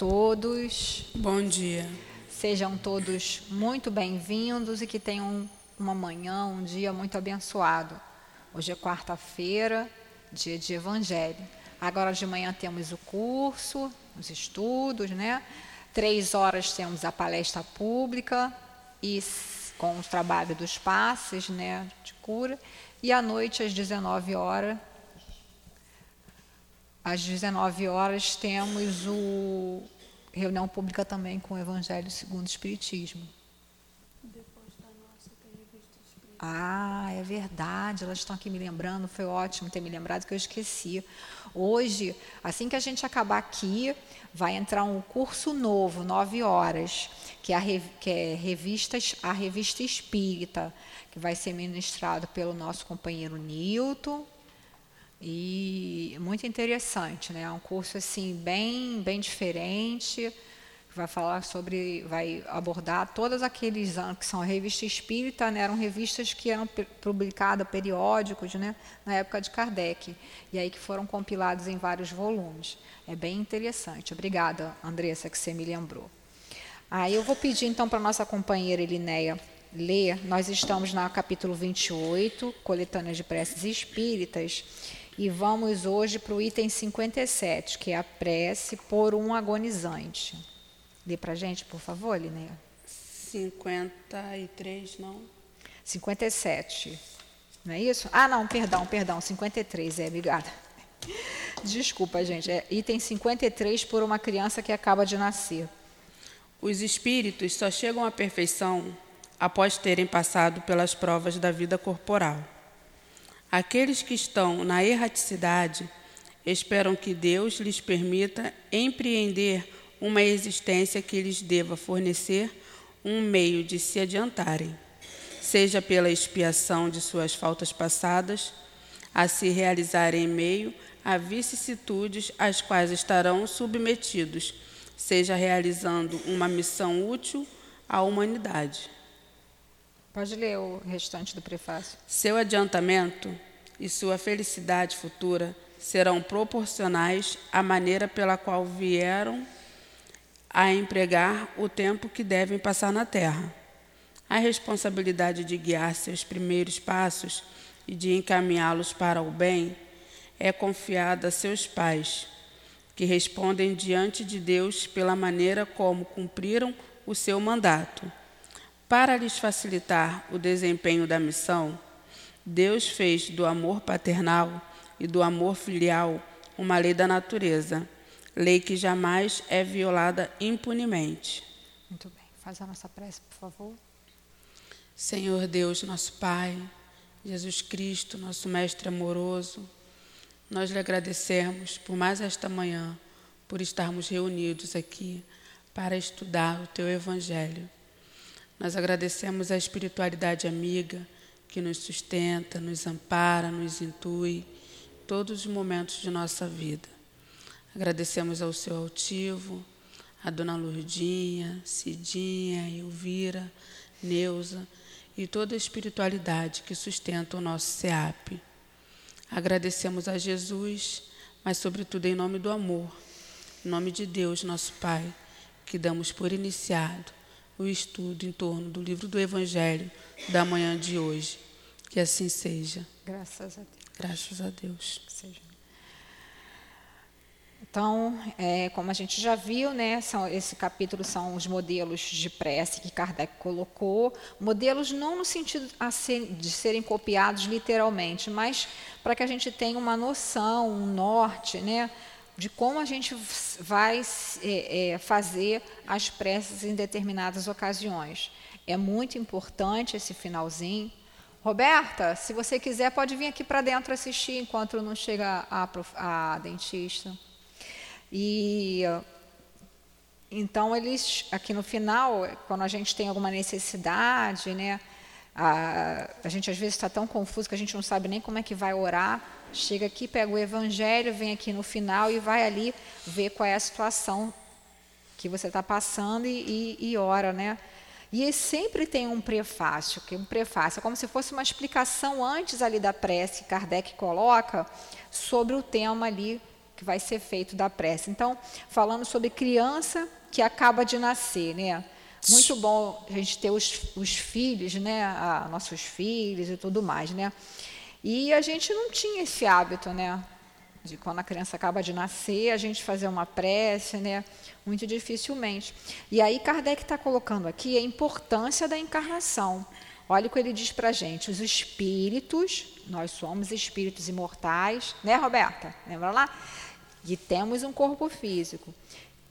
todos. Bom dia. Sejam todos muito bem-vindos e que tenham uma manhã, um dia muito abençoado. Hoje é quarta-feira, dia de Evangelho. Agora de manhã temos o curso, os estudos, né? Três horas temos a palestra pública e com o trabalho dos passes, né, de cura. E à noite, às 19 horas, às 19 horas temos o reunião pública também com o Evangelho segundo o Espiritismo. Depois da nossa tem revista Espírita. Ah, é verdade, elas estão aqui me lembrando, foi ótimo ter me lembrado que eu esqueci. Hoje, assim que a gente acabar aqui, vai entrar um curso novo, 9 horas, que é a, que é revistas, a revista Espírita, que vai ser ministrado pelo nosso companheiro Nilton, e muito interessante, né? É um curso assim bem, bem diferente. Vai falar sobre, vai abordar todos aqueles anos que são a revista espírita, né? eram revistas que eram publicadas, periódicos, né? na época de Kardec, e aí que foram compilados em vários volumes. É bem interessante. Obrigada, Andressa, que você me lembrou. Aí eu vou pedir então para nossa companheira Elinéia ler. Nós estamos no capítulo 28, Coletâneas de Preces Espíritas, e vamos hoje para o item 57, que é a prece por um agonizante. Lê para a gente, por favor, Linéia. 53, não? 57. Não é isso? Ah, não, perdão, perdão, 53, é, obrigada. Desculpa, gente, é item 53 por uma criança que acaba de nascer. Os espíritos só chegam à perfeição após terem passado pelas provas da vida corporal. Aqueles que estão na erraticidade esperam que Deus lhes permita empreender uma existência que lhes deva fornecer um meio de se adiantarem, seja pela expiação de suas faltas passadas, a se realizarem em meio a vicissitudes às quais estarão submetidos, seja realizando uma missão útil à humanidade. Pode ler o restante do prefácio. Seu adiantamento e sua felicidade futura serão proporcionais à maneira pela qual vieram a empregar o tempo que devem passar na terra. A responsabilidade de guiar seus primeiros passos e de encaminhá-los para o bem é confiada a seus pais, que respondem diante de Deus pela maneira como cumpriram o seu mandato. Para lhes facilitar o desempenho da missão, Deus fez do amor paternal e do amor filial uma lei da natureza, lei que jamais é violada impunemente. Muito bem. Faz a nossa prece, por favor. Senhor Deus, nosso Pai, Jesus Cristo, nosso Mestre amoroso, nós lhe agradecemos por mais esta manhã, por estarmos reunidos aqui para estudar o teu Evangelho. Nós agradecemos a espiritualidade amiga que nos sustenta, nos ampara, nos intui todos os momentos de nossa vida. Agradecemos ao seu altivo, a dona Lourdinha, Cidinha, Elvira, Neuza e toda a espiritualidade que sustenta o nosso SEAP. Agradecemos a Jesus, mas sobretudo em nome do amor, em nome de Deus, nosso Pai, que damos por iniciado o estudo em torno do livro do Evangelho da manhã de hoje. Que assim seja. Graças a Deus. Graças a Deus. Seja. Então, é, como a gente já viu, né, são, esse capítulo são os modelos de prece que Kardec colocou. Modelos não no sentido ser, de serem copiados literalmente, mas para que a gente tenha uma noção, um norte, né, de como a gente vai é, é, fazer as preces em determinadas ocasiões. É muito importante esse finalzinho. Roberta, se você quiser, pode vir aqui para dentro assistir enquanto não chega a, a dentista. E então eles aqui no final, quando a gente tem alguma necessidade, né, a, a gente às vezes está tão confuso que a gente não sabe nem como é que vai orar. Chega aqui, pega o evangelho, vem aqui no final e vai ali ver qual é a situação que você está passando e, e, e ora, né? E sempre tem um prefácio, que um prefácio é como se fosse uma explicação antes ali da prece que Kardec coloca sobre o tema ali que vai ser feito da prece. Então, falando sobre criança que acaba de nascer, né? Muito bom a gente ter os, os filhos, né? A, nossos filhos e tudo mais, né? E a gente não tinha esse hábito, né? De quando a criança acaba de nascer, a gente fazer uma prece, né? Muito dificilmente. E aí Kardec está colocando aqui a importância da encarnação. Olha o que ele diz para a gente: os espíritos, nós somos espíritos imortais, né, Roberta? Lembra lá? E temos um corpo físico.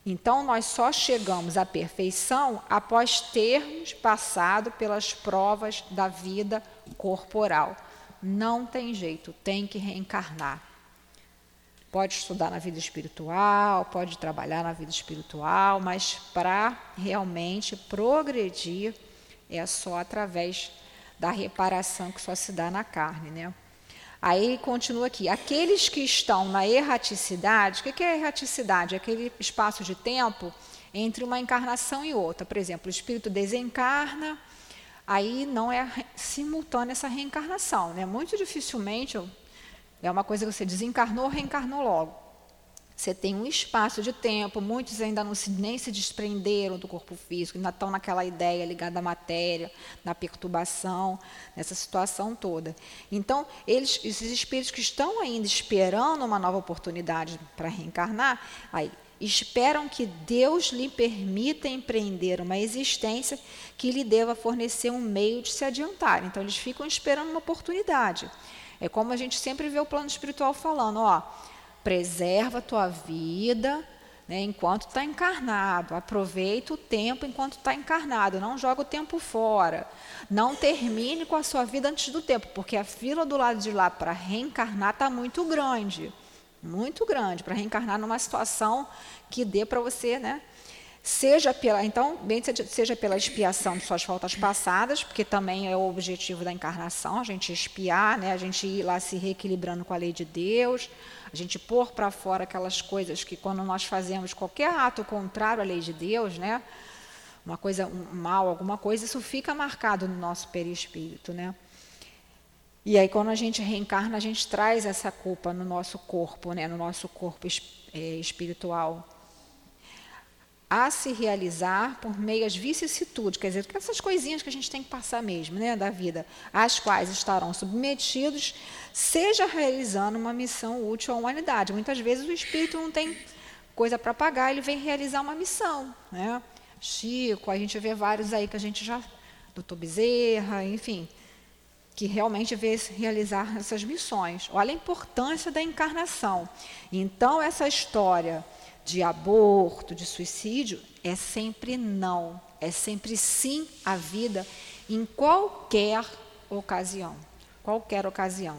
Então, nós só chegamos à perfeição após termos passado pelas provas da vida corporal. Não tem jeito, tem que reencarnar. Pode estudar na vida espiritual, pode trabalhar na vida espiritual, mas para realmente progredir é só através da reparação que só se dá na carne, né? Aí continua aqui: aqueles que estão na erraticidade, o que é erraticidade? É aquele espaço de tempo entre uma encarnação e outra. Por exemplo, o espírito desencarna, aí não é simultânea essa reencarnação. Né? Muito dificilmente é uma coisa que você desencarnou, reencarnou logo. Você tem um espaço de tempo, muitos ainda não se, nem se desprenderam do corpo físico, ainda estão naquela ideia ligada à matéria, na perturbação, nessa situação toda. Então, eles, esses espíritos que estão ainda esperando uma nova oportunidade para reencarnar, aí, esperam que Deus lhe permita empreender uma existência que lhe deva fornecer um meio de se adiantar. Então, eles ficam esperando uma oportunidade. É como a gente sempre vê o plano espiritual falando, ó preserva a tua vida né, enquanto está encarnado. Aproveita o tempo enquanto está encarnado. Não joga o tempo fora. Não termine com a sua vida antes do tempo, porque a fila do lado de lá para reencarnar está muito grande. Muito grande, para reencarnar numa situação que dê para você né, Seja pela, então, bem seja pela expiação de suas faltas passadas, porque também é o objetivo da encarnação, a gente expiar, né, a gente ir lá se reequilibrando com a lei de Deus, a gente pôr para fora aquelas coisas que quando nós fazemos qualquer ato contrário à lei de Deus, né, uma coisa um mal, alguma coisa, isso fica marcado no nosso perispírito, né? E aí quando a gente reencarna, a gente traz essa culpa no nosso corpo, né, no nosso corpo é, espiritual a se realizar por meio às vicissitudes, quer dizer, essas coisinhas que a gente tem que passar mesmo, né, da vida, às quais estarão submetidos, seja realizando uma missão útil à humanidade. Muitas vezes o espírito não tem coisa para pagar, ele vem realizar uma missão, né? Chico, a gente vê vários aí que a gente já, doutor Bezerra, enfim, que realmente vê realizar essas missões. Olha a importância da encarnação. Então essa história de aborto, de suicídio, é sempre não, é sempre sim à vida em qualquer ocasião, qualquer ocasião.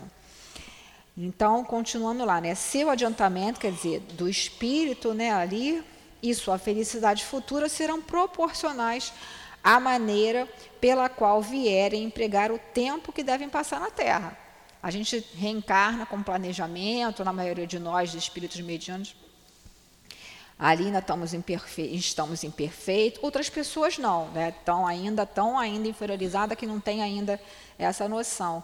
Então, continuando lá, né? Seu adiantamento, quer dizer, do espírito, né, ali, e sua felicidade futura serão proporcionais à maneira pela qual vierem empregar o tempo que devem passar na Terra. A gente reencarna com planejamento, na maioria de nós, de espíritos medianos, ali ainda estamos, imperfe estamos imperfeitos, outras pessoas não, né? estão ainda tão ainda inferiorizadas que não tem ainda essa noção.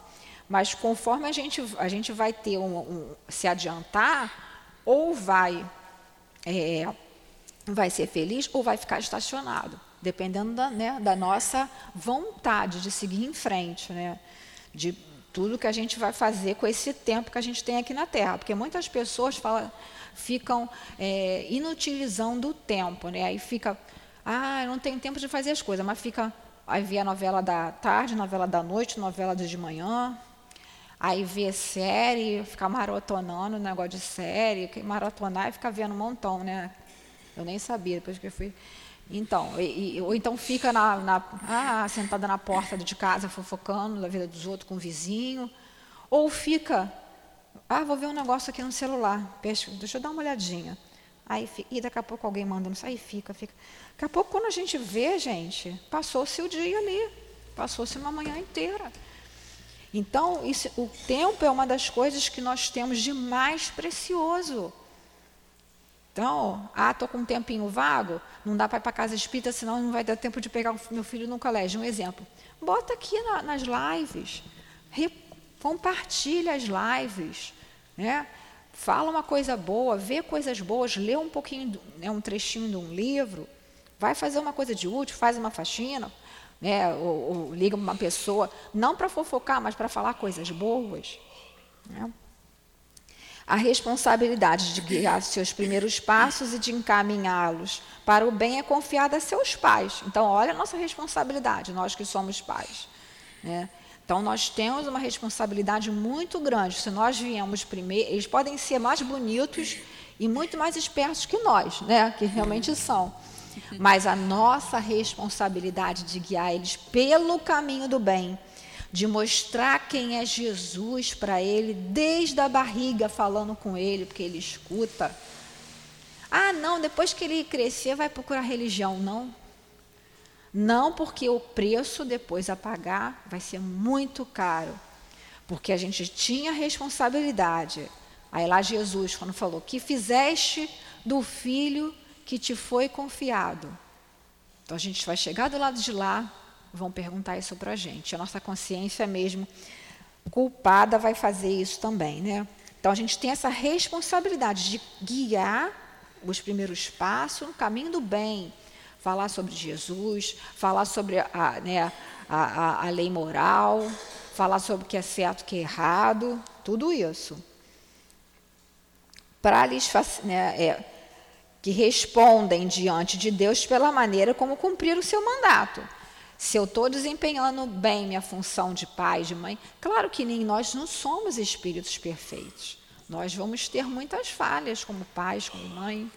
Mas conforme a gente, a gente vai ter um, um se adiantar, ou vai, é, vai ser feliz ou vai ficar estacionado, dependendo da, né, da nossa vontade de seguir em frente, né? de tudo que a gente vai fazer com esse tempo que a gente tem aqui na Terra. Porque muitas pessoas ficam é, inutilizando o tempo. Né? Aí fica, ah, eu não tenho tempo de fazer as coisas, mas fica, aí vê a novela da tarde, novela da noite, novela de manhã, aí vê série, fica maratonando, negócio de série, maratonar e fica vendo um montão, né? Eu nem sabia, depois que eu fui. Então, e, ou então fica na, na, ah, sentada na porta de casa fofocando da vida dos outros com o vizinho, ou fica ah, vou ver um negócio aqui no celular. Deixa eu dar uma olhadinha. Aí, e daqui a pouco alguém manda, aí fica, fica. Daqui a pouco, quando a gente vê, gente, passou-se o dia ali, passou-se uma manhã inteira. Então, isso, o tempo é uma das coisas que nós temos de mais precioso. Então, ah, estou com um tempinho vago, não dá para ir para casa espírita, senão não vai dar tempo de pegar o meu filho no colégio. Um exemplo. Bota aqui na, nas lives, compartilha as lives, né? Fala uma coisa boa, vê coisas boas, lê um pouquinho, né, um trechinho de um livro, vai fazer uma coisa de útil, faz uma faxina, né, ou, ou liga uma pessoa, não para fofocar, mas para falar coisas boas. Né? A responsabilidade de guiar seus primeiros passos e de encaminhá-los para o bem é confiada a seus pais. Então, olha a nossa responsabilidade, nós que somos pais. Né? Então, nós temos uma responsabilidade muito grande. Se nós viemos primeiro, eles podem ser mais bonitos e muito mais espertos que nós, né? que realmente são. Mas a nossa responsabilidade de guiar eles pelo caminho do bem, de mostrar quem é Jesus para ele, desde a barriga, falando com ele, porque ele escuta. Ah, não, depois que ele crescer, vai procurar religião. Não. Não porque o preço depois a pagar vai ser muito caro. Porque a gente tinha responsabilidade. Aí lá Jesus, quando falou, que fizeste do filho que te foi confiado. Então a gente vai chegar do lado de lá, vão perguntar isso para a gente. A nossa consciência mesmo culpada vai fazer isso também, né? Então a gente tem essa responsabilidade de guiar os primeiros passos no caminho do bem, falar sobre Jesus, falar sobre a, né, a, a, a lei moral, falar sobre o que é certo, o que é errado, tudo isso. Para lhes né, é, que respondem diante de Deus pela maneira como cumprir o seu mandato. Se eu estou desempenhando bem minha função de pai, de mãe, claro que nem nós não somos espíritos perfeitos. Nós vamos ter muitas falhas como pais, como mãe,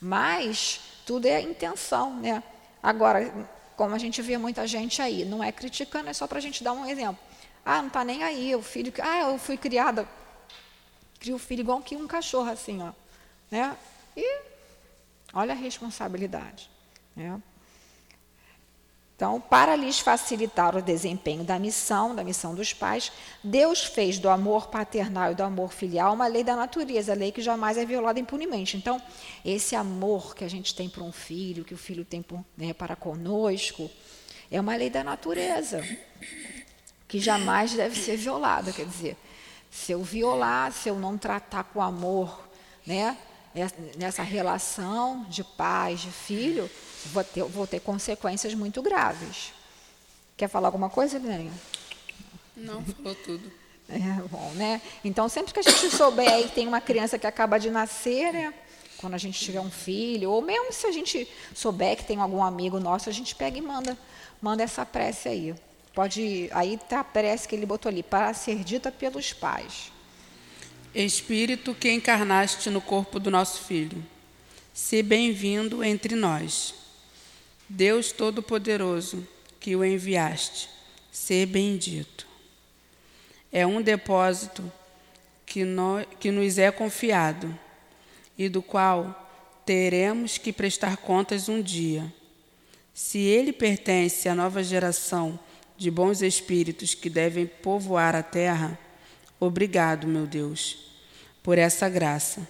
mas tudo é intenção, né? Agora, como a gente vê muita gente aí, não é criticando, é só para a gente dar um exemplo. Ah, não está nem aí, o filho. Ah, eu fui criada. Crio o filho igual que um cachorro, assim, ó. Né? E olha a responsabilidade. Né? Então, para lhes facilitar o desempenho da missão, da missão dos pais, Deus fez do amor paternal e do amor filial uma lei da natureza, lei que jamais é violada impunemente. Então, esse amor que a gente tem para um filho, que o filho tem né, para conosco, é uma lei da natureza, que jamais deve ser violada. Quer dizer, se eu violar, se eu não tratar com amor, né, nessa relação de pais, de filho, vou ter, vou ter consequências muito graves. Quer falar alguma coisa, Helena? Não, falou tudo. É bom, né? Então, sempre que a gente souber aí que tem uma criança que acaba de nascer, né? Quando a gente tiver um filho, ou mesmo se a gente souber que tem algum amigo nosso, a gente pega e manda, manda essa prece aí. Pode, aí tá a prece que ele botou ali, para ser dita pelos pais. Espírito que encarnaste no corpo do nosso filho, se bem-vindo entre nós. Deus Todo-Poderoso, que o enviaste, ser bendito. É um depósito que, que nos é confiado e do qual teremos que prestar contas um dia. Se ele pertence à nova geração de bons espíritos que devem povoar a terra, obrigado, meu Deus, por essa graça.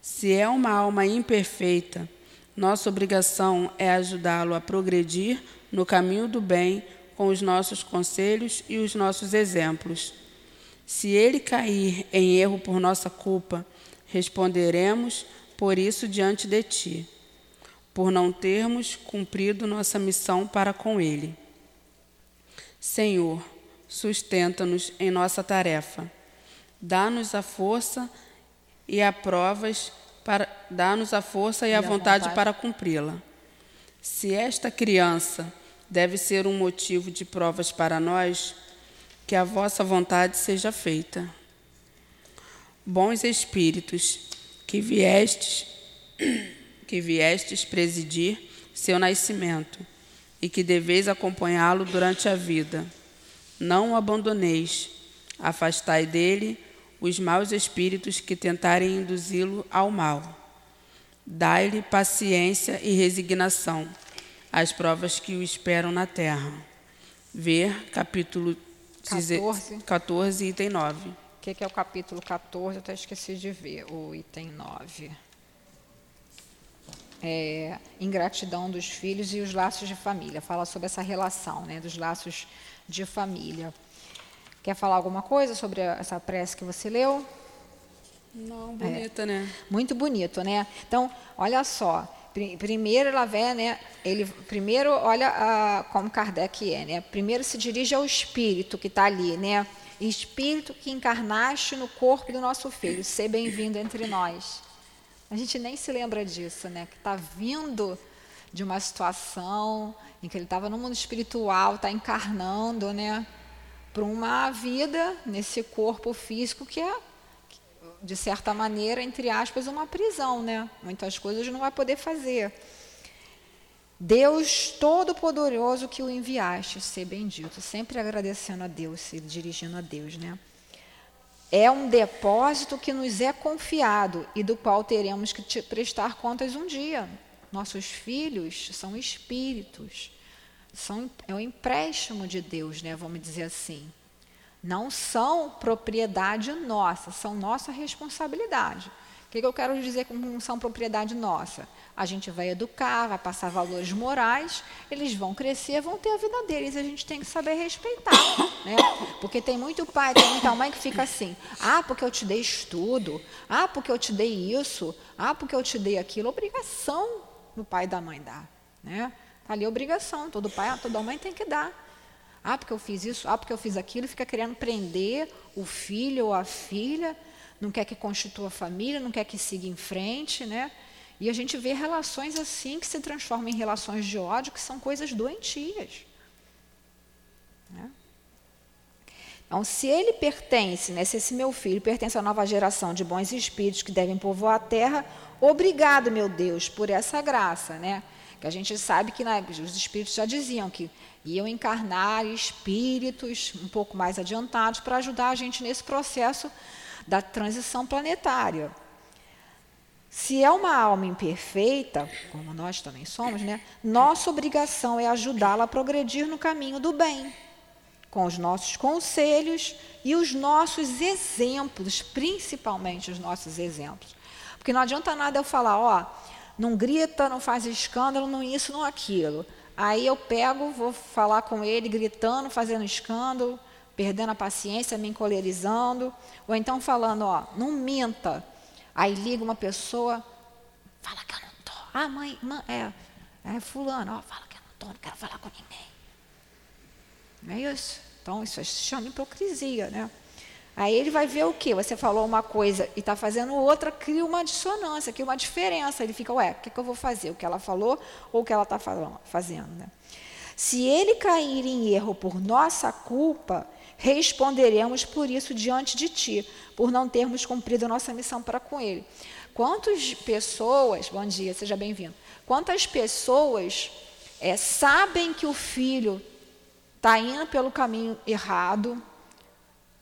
Se é uma alma imperfeita, nossa obrigação é ajudá-lo a progredir no caminho do bem com os nossos conselhos e os nossos exemplos. Se ele cair em erro por nossa culpa, responderemos por isso diante de ti, por não termos cumprido nossa missão para com ele. Senhor, sustenta-nos em nossa tarefa. Dá-nos a força e a provas para dar-nos a força e, e a, vontade, vontade para cumpri-la. Se esta criança deve ser um motivo de provas para nós, que a vossa vontade seja feita. Bons espíritos, que viestes, que viestes presidir seu nascimento e que deveis acompanhá-lo durante a vida. Não o abandoneis, afastai dele os maus espíritos que tentarem induzi-lo ao mal. Dai-lhe paciência e resignação às provas que o esperam na terra. Ver capítulo 14, 14 item 9. O que, que, é o capítulo 14? Eu até esqueci de ver o item 9. É, ingratidão dos filhos e os laços de família. Fala sobre essa relação né, dos laços de família. Quer falar alguma coisa sobre essa prece que você leu? Não, bonita, é. né? Muito bonito, né? Então, olha só. Primeiro ela vê, né? Ele primeiro olha a, como Kardec é, né? Primeiro se dirige ao espírito que está ali, né? Espírito que encarnaste no corpo do nosso filho, ser bem-vindo entre nós. A gente nem se lembra disso, né? Que está vindo de uma situação em que ele estava no mundo espiritual, está encarnando, né? Para uma vida nesse corpo físico que é de certa maneira, entre aspas, uma prisão, né? Muitas coisas não vai poder fazer. Deus Todo-Poderoso que o enviaste, ser bendito, sempre agradecendo a Deus, se dirigindo a Deus, né? É um depósito que nos é confiado e do qual teremos que prestar contas um dia. Nossos filhos são espíritos, são, é um empréstimo de Deus, né? Vamos dizer assim não são propriedade nossa, são nossa responsabilidade. O que, eu quero dizer com são propriedade nossa? A gente vai educar, vai passar valores morais, eles vão crescer, vão ter a vida deles, a gente tem que saber respeitar. Né? Porque tem muito pai, tem muita mãe que fica assim, ah, porque eu te dei estudo, ah, porque eu te dei isso, ah, porque eu te dei aquilo. Obrigação do pai e da mãe dar. Né? Ali a obrigação, todo pai, toda mãe tem que dar. Ah, porque eu fiz isso, ah, porque eu fiz aquilo, fica querendo prender o filho ou a filha, não quer que constitua a família, não quer que siga em frente, né? E a gente vê relações assim que se transformam em relações de ódio, que são coisas doentias. Né? Então, se ele pertence, né, se esse meu filho pertence à nova geração de bons espíritos que devem povoar a terra, obrigado, meu Deus, por essa graça, né? Que a gente sabe que né, os espíritos já diziam que iam encarnar espíritos um pouco mais adiantados para ajudar a gente nesse processo da transição planetária. Se é uma alma imperfeita, como nós também somos, né, nossa obrigação é ajudá-la a progredir no caminho do bem, com os nossos conselhos e os nossos exemplos, principalmente os nossos exemplos. Porque não adianta nada eu falar, ó, não grita, não faz escândalo, não isso, não aquilo. Aí eu pego, vou falar com ele, gritando, fazendo escândalo, perdendo a paciência, me encolerizando, ou então falando, ó, não minta. Aí liga uma pessoa, fala que eu não estou. Ah, mãe, mãe é, é fulano, ó, fala que eu não estou, não quero falar com ninguém. Não é isso? Então, isso se chama hipocrisia, né? Aí ele vai ver o que? Você falou uma coisa e está fazendo outra, cria uma dissonância, cria uma diferença. Ele fica, ué, o que, que eu vou fazer? O que ela falou ou o que ela está fazendo? Né? Se ele cair em erro por nossa culpa, responderemos por isso diante de ti, por não termos cumprido nossa missão para com ele. Quantas pessoas, bom dia, seja bem-vindo. Quantas pessoas é, sabem que o filho está indo pelo caminho errado,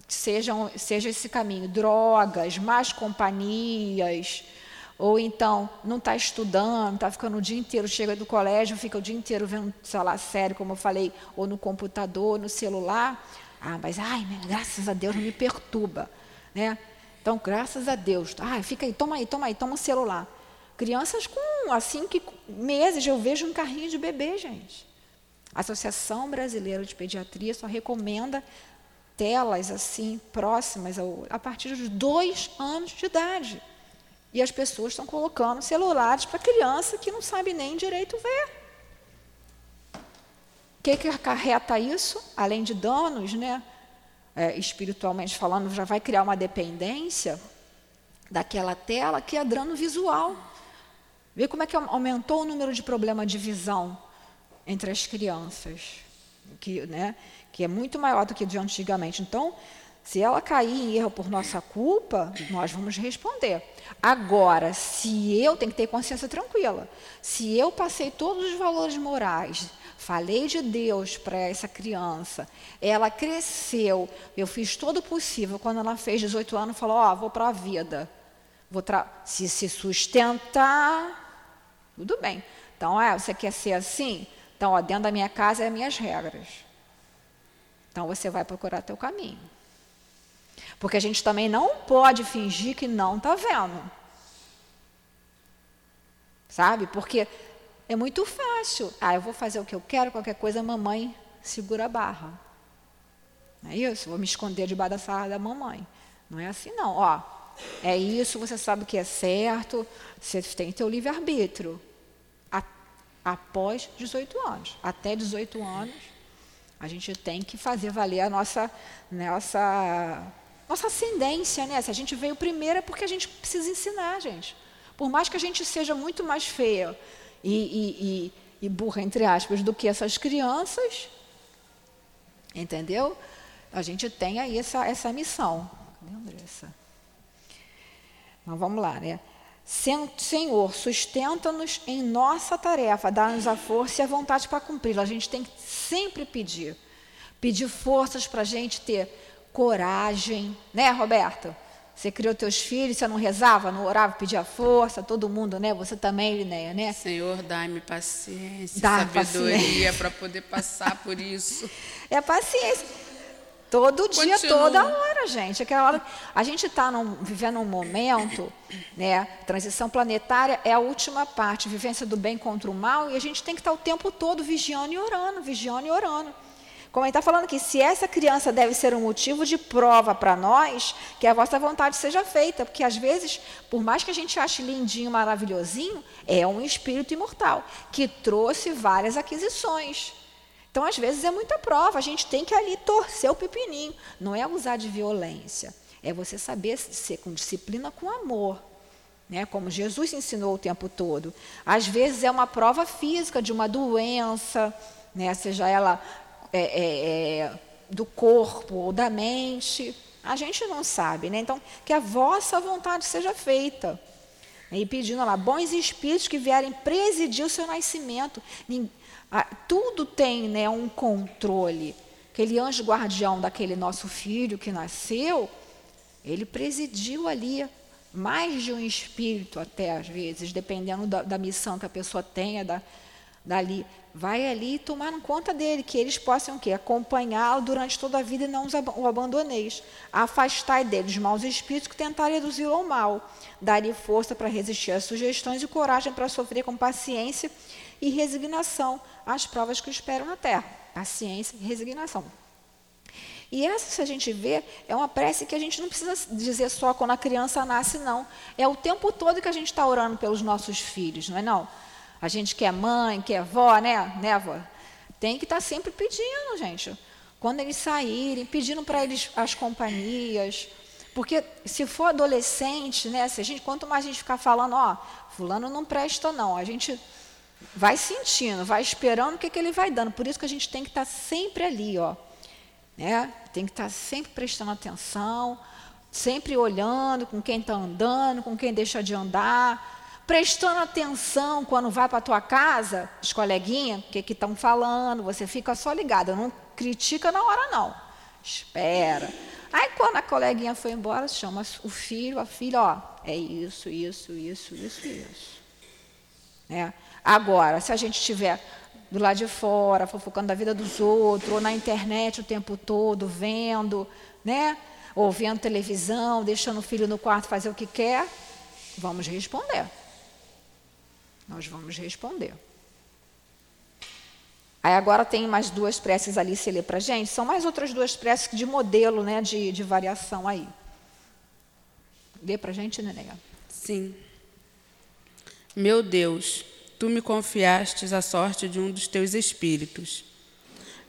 sejam, seja esse caminho, drogas, más companhias, ou então não está estudando, está ficando o dia inteiro, chega do colégio, fica o dia inteiro vendo, sei lá, série, como eu falei, ou no computador, no celular. Ah, mas, ai, graças a Deus, não me perturba. Né? Então, graças a Deus. Ah, fica aí, toma aí, toma aí, toma o celular. Crianças com, assim, que meses, eu vejo um carrinho de bebê, gente. A Associação Brasileira de Pediatria só recomenda telas assim próximas ao, a partir dos dois anos de idade. E as pessoas estão colocando celulares para criança que não sabe nem direito ver. O que, que acarreta isso? Além de danos, né? É, espiritualmente falando, já vai criar uma dependência daquela tela que é dano visual. Vê como é que aumentou o número de problemas de visão entre as crianças. Que, né? Que é muito maior do que de antigamente. Então, se ela cair em erro por nossa culpa, nós vamos responder. Agora, se eu tenho que ter consciência tranquila, se eu passei todos os valores morais, falei de Deus para essa criança, ela cresceu, eu fiz todo o possível. Quando ela fez 18 anos, falou: Ó, oh, vou para a vida, vou se se sustentar, tudo bem. Então, é, você quer ser assim? Então, ó, dentro da minha casa é as minhas regras. Então você vai procurar teu caminho. Porque a gente também não pode fingir que não está vendo. Sabe? Porque é muito fácil. Ah, eu vou fazer o que eu quero, qualquer coisa, mamãe segura a barra. Não é isso? Vou me esconder debaixo da sala da mamãe. Não é assim, não. Ó, é isso, você sabe o que é certo, você tem teu livre-arbítrio. Após 18 anos. Até 18 anos, a gente tem que fazer valer a nossa, nossa, nossa ascendência. Né? Se a gente veio primeiro é porque a gente precisa ensinar, gente. Por mais que a gente seja muito mais feia e, e, e, e burra, entre aspas, do que essas crianças, entendeu? A gente tem aí essa, essa missão. Cadê a Andressa? Então vamos lá, né? Senhor, sustenta-nos em nossa tarefa, dá-nos a força e a vontade para cumpri-la. A gente tem que sempre pedir. Pedir forças para a gente ter coragem, né, Roberto? Você criou teus filhos, você não rezava, não orava, pedia força, todo mundo, né? Você também, Linéia, né? Senhor, dai-me paciência, dá sabedoria para poder passar por isso. É paciência. Todo dia, Continua. toda hora, gente. Aquela hora, a gente está vivendo um momento, né? Transição planetária é a última parte, vivência do bem contra o mal, e a gente tem que estar tá o tempo todo vigiando e orando, vigiando e orando. Como ele está falando aqui, se essa criança deve ser um motivo de prova para nós, que a vossa vontade seja feita, porque às vezes, por mais que a gente ache lindinho, maravilhosinho, é um espírito imortal que trouxe várias aquisições. Então, às vezes, é muita prova. A gente tem que ali torcer o pepininho. Não é usar de violência. É você saber ser com disciplina, com amor. Né? Como Jesus ensinou o tempo todo. Às vezes, é uma prova física de uma doença, né? seja ela é, é, é, do corpo ou da mente. A gente não sabe. Né? Então, que a vossa vontade seja feita. E pedindo lá, bons espíritos que vierem presidir o seu nascimento. Tudo tem né, um controle. Aquele anjo guardião daquele nosso filho que nasceu, ele presidiu ali mais de um espírito até às vezes, dependendo da, da missão que a pessoa tenha da, dali. Vai ali e tomar conta dele, que eles possam o quê? acompanhá-lo durante toda a vida e não o abandoneis. Afastai dele os maus espíritos que tentarem reduzi-lo ao mal. Dar-lhe força para resistir às sugestões e coragem para sofrer com paciência e resignação às provas que esperam na terra. Paciência e resignação. E essa, se a gente vê, é uma prece que a gente não precisa dizer só quando a criança nasce, não. É o tempo todo que a gente está orando pelos nossos filhos, não é não? A gente que é mãe, que é avó, né, né avó? Tem que estar tá sempre pedindo, gente. Quando eles saírem, pedindo para eles as companhias. Porque se for adolescente, né, se a gente, quanto mais a gente ficar falando, ó, fulano não presta não, a gente vai sentindo, vai esperando o que, que ele vai dando. Por isso que a gente tem que estar sempre ali, ó. Né? Tem que estar sempre prestando atenção, sempre olhando com quem está andando, com quem deixa de andar, prestando atenção quando vai para a tua casa, os coleguinhas, o que estão falando, você fica só ligado, não critica na hora não. Espera. Aí quando a coleguinha foi embora, chama o filho, a filha, ó, é isso, isso, isso, isso, isso. É. Agora, se a gente estiver do lado de fora, fofocando da vida dos outros, ou na internet o tempo todo, vendo, né? ou vendo televisão, deixando o filho no quarto fazer o que quer, vamos responder. Nós vamos responder. Aí agora tem mais duas preces ali, se lê para gente. São mais outras duas preces de modelo, né, de, de variação aí. Lê para gente, Nenê. Sim. Meu Deus, tu me confiastes a sorte de um dos teus espíritos.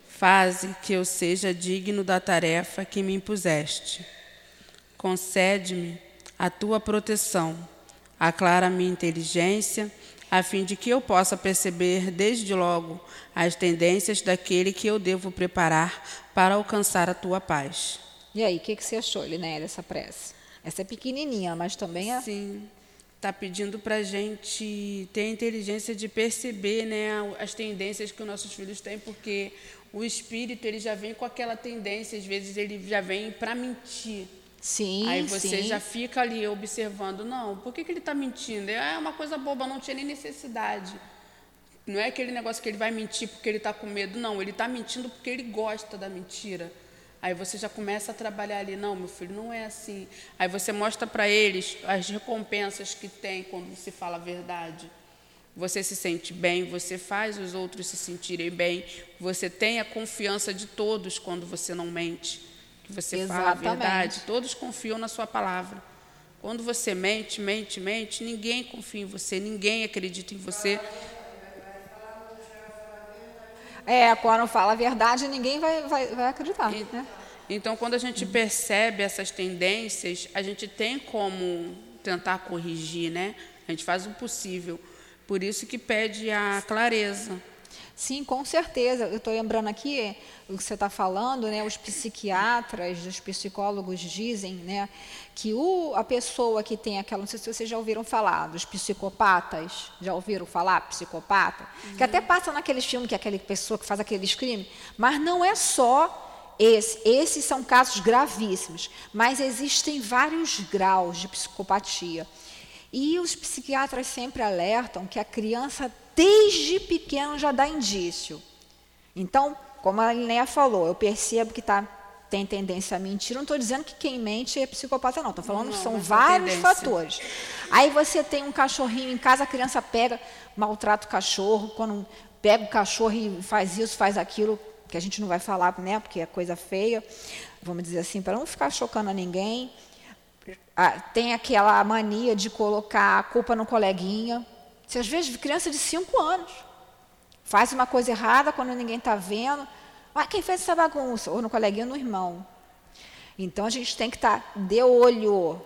Faze que eu seja digno da tarefa que me impuseste. Concede-me a tua proteção, aclara minha inteligência, a fim de que eu possa perceber desde logo as tendências daquele que eu devo preparar para alcançar a tua paz. E aí, o que, que você achou, Linéia, dessa prece? Essa é pequenininha, mas também é... Sim está pedindo para a gente ter a inteligência de perceber né, as tendências que os nossos filhos têm, porque o espírito ele já vem com aquela tendência, às vezes ele já vem para mentir. Sim, Aí você sim. já fica ali observando, não, por que, que ele está mentindo? É uma coisa boba, não tinha nem necessidade. Não é aquele negócio que ele vai mentir porque ele está com medo, não, ele está mentindo porque ele gosta da mentira. Aí você já começa a trabalhar ali, não, meu filho, não é assim. Aí você mostra para eles as recompensas que tem quando se fala a verdade. Você se sente bem, você faz os outros se sentirem bem, você tem a confiança de todos quando você não mente, que você Exatamente. fala a verdade. Todos confiam na sua palavra. Quando você mente, mente, mente, ninguém confia em você, ninguém acredita em você. É, quando fala a verdade, ninguém vai, vai, vai acreditar. E, né? Então, quando a gente percebe essas tendências, a gente tem como tentar corrigir, né? A gente faz o possível. Por isso que pede a clareza. Sim, com certeza. Eu estou lembrando aqui o que você está falando, né? Os psiquiatras, os psicólogos dizem, né, que o, a pessoa que tem aquela, não sei se vocês já ouviram falar dos psicopatas, já ouviram falar psicopata, uhum. que até passa naqueles filmes que é aquela pessoa que faz aqueles crimes, mas não é só esse, esses são casos gravíssimos, mas existem vários graus de psicopatia. E os psiquiatras sempre alertam que a criança desde pequeno já dá indício. Então, como a Linéa falou, eu percebo que tá, tem tendência a mentir. Não estou dizendo que quem mente é psicopata, não. Estou falando que são vários fatores. Aí você tem um cachorrinho em casa, a criança pega, maltrata o cachorro, quando pega o cachorro e faz isso, faz aquilo, que a gente não vai falar, né, porque é coisa feia, vamos dizer assim, para não ficar chocando a ninguém. Ah, tem aquela mania de colocar a culpa no coleguinha. Você às vezes criança de 5 anos faz uma coisa errada quando ninguém está vendo. Ah, quem fez essa bagunça? Ou no coleguinha ou no irmão. Então a gente tem que estar tá de olho.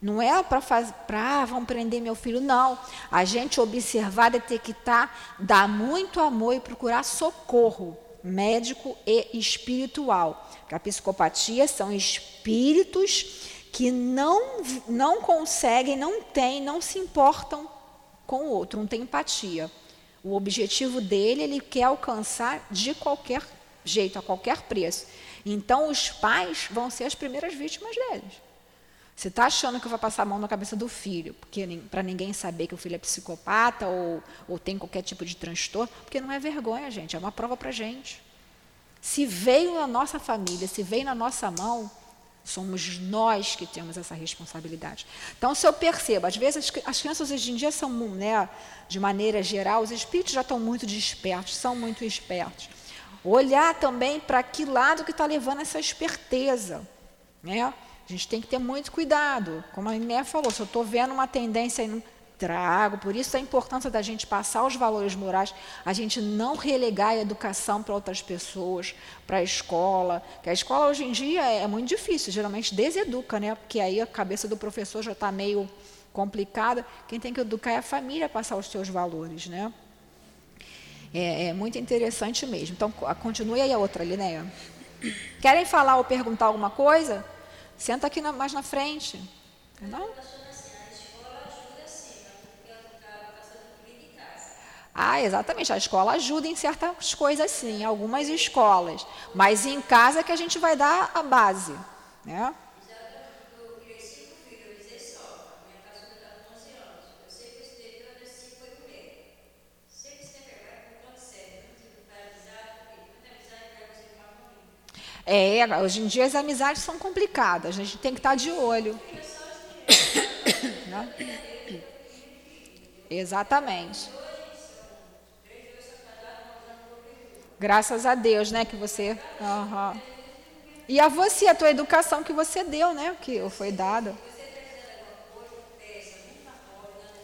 Não é para fazer, para ah, vão prender meu filho, não. A gente observar, detectar, dar muito amor e procurar socorro médico e espiritual. Porque a psicopatia são espíritos que não, não conseguem, não têm, não se importam com o outro, não tem empatia. O objetivo dele, ele quer alcançar de qualquer jeito, a qualquer preço. Então, os pais vão ser as primeiras vítimas deles. Você está achando que vai passar a mão na cabeça do filho, porque para ninguém saber que o filho é psicopata ou, ou tem qualquer tipo de transtorno, porque não é vergonha, gente, é uma prova para gente. Se veio na nossa família, se veio na nossa mão, Somos nós que temos essa responsabilidade. Então, se eu percebo, às vezes as crianças hoje em dia são, né, de maneira geral, os espíritos já estão muito despertos, são muito espertos. Olhar também para que lado que está levando essa esperteza. Né? A gente tem que ter muito cuidado. Como a Iné falou, se eu estou vendo uma tendência trago. Por isso a importância da gente passar os valores morais, a gente não relegar a educação para outras pessoas, para a escola. Que a escola hoje em dia é muito difícil, geralmente deseduca, né? Porque aí a cabeça do professor já está meio complicada. Quem tem que educar é a família passar os seus valores, né? É, é muito interessante mesmo. Então, continue aí a outra, Linéia. Querem falar ou perguntar alguma coisa? Senta aqui na, mais na frente. Não? Ah, exatamente. A escola ajuda em certas coisas, sim, algumas escolas. Mas em casa é que a gente vai dar a base. Né? É, hoje em dia as amizades são complicadas, a gente tem que estar de olho. né? Exatamente. Graças a Deus, né, que você. Uhum. E a você, a tua educação que você deu, né, que foi dada.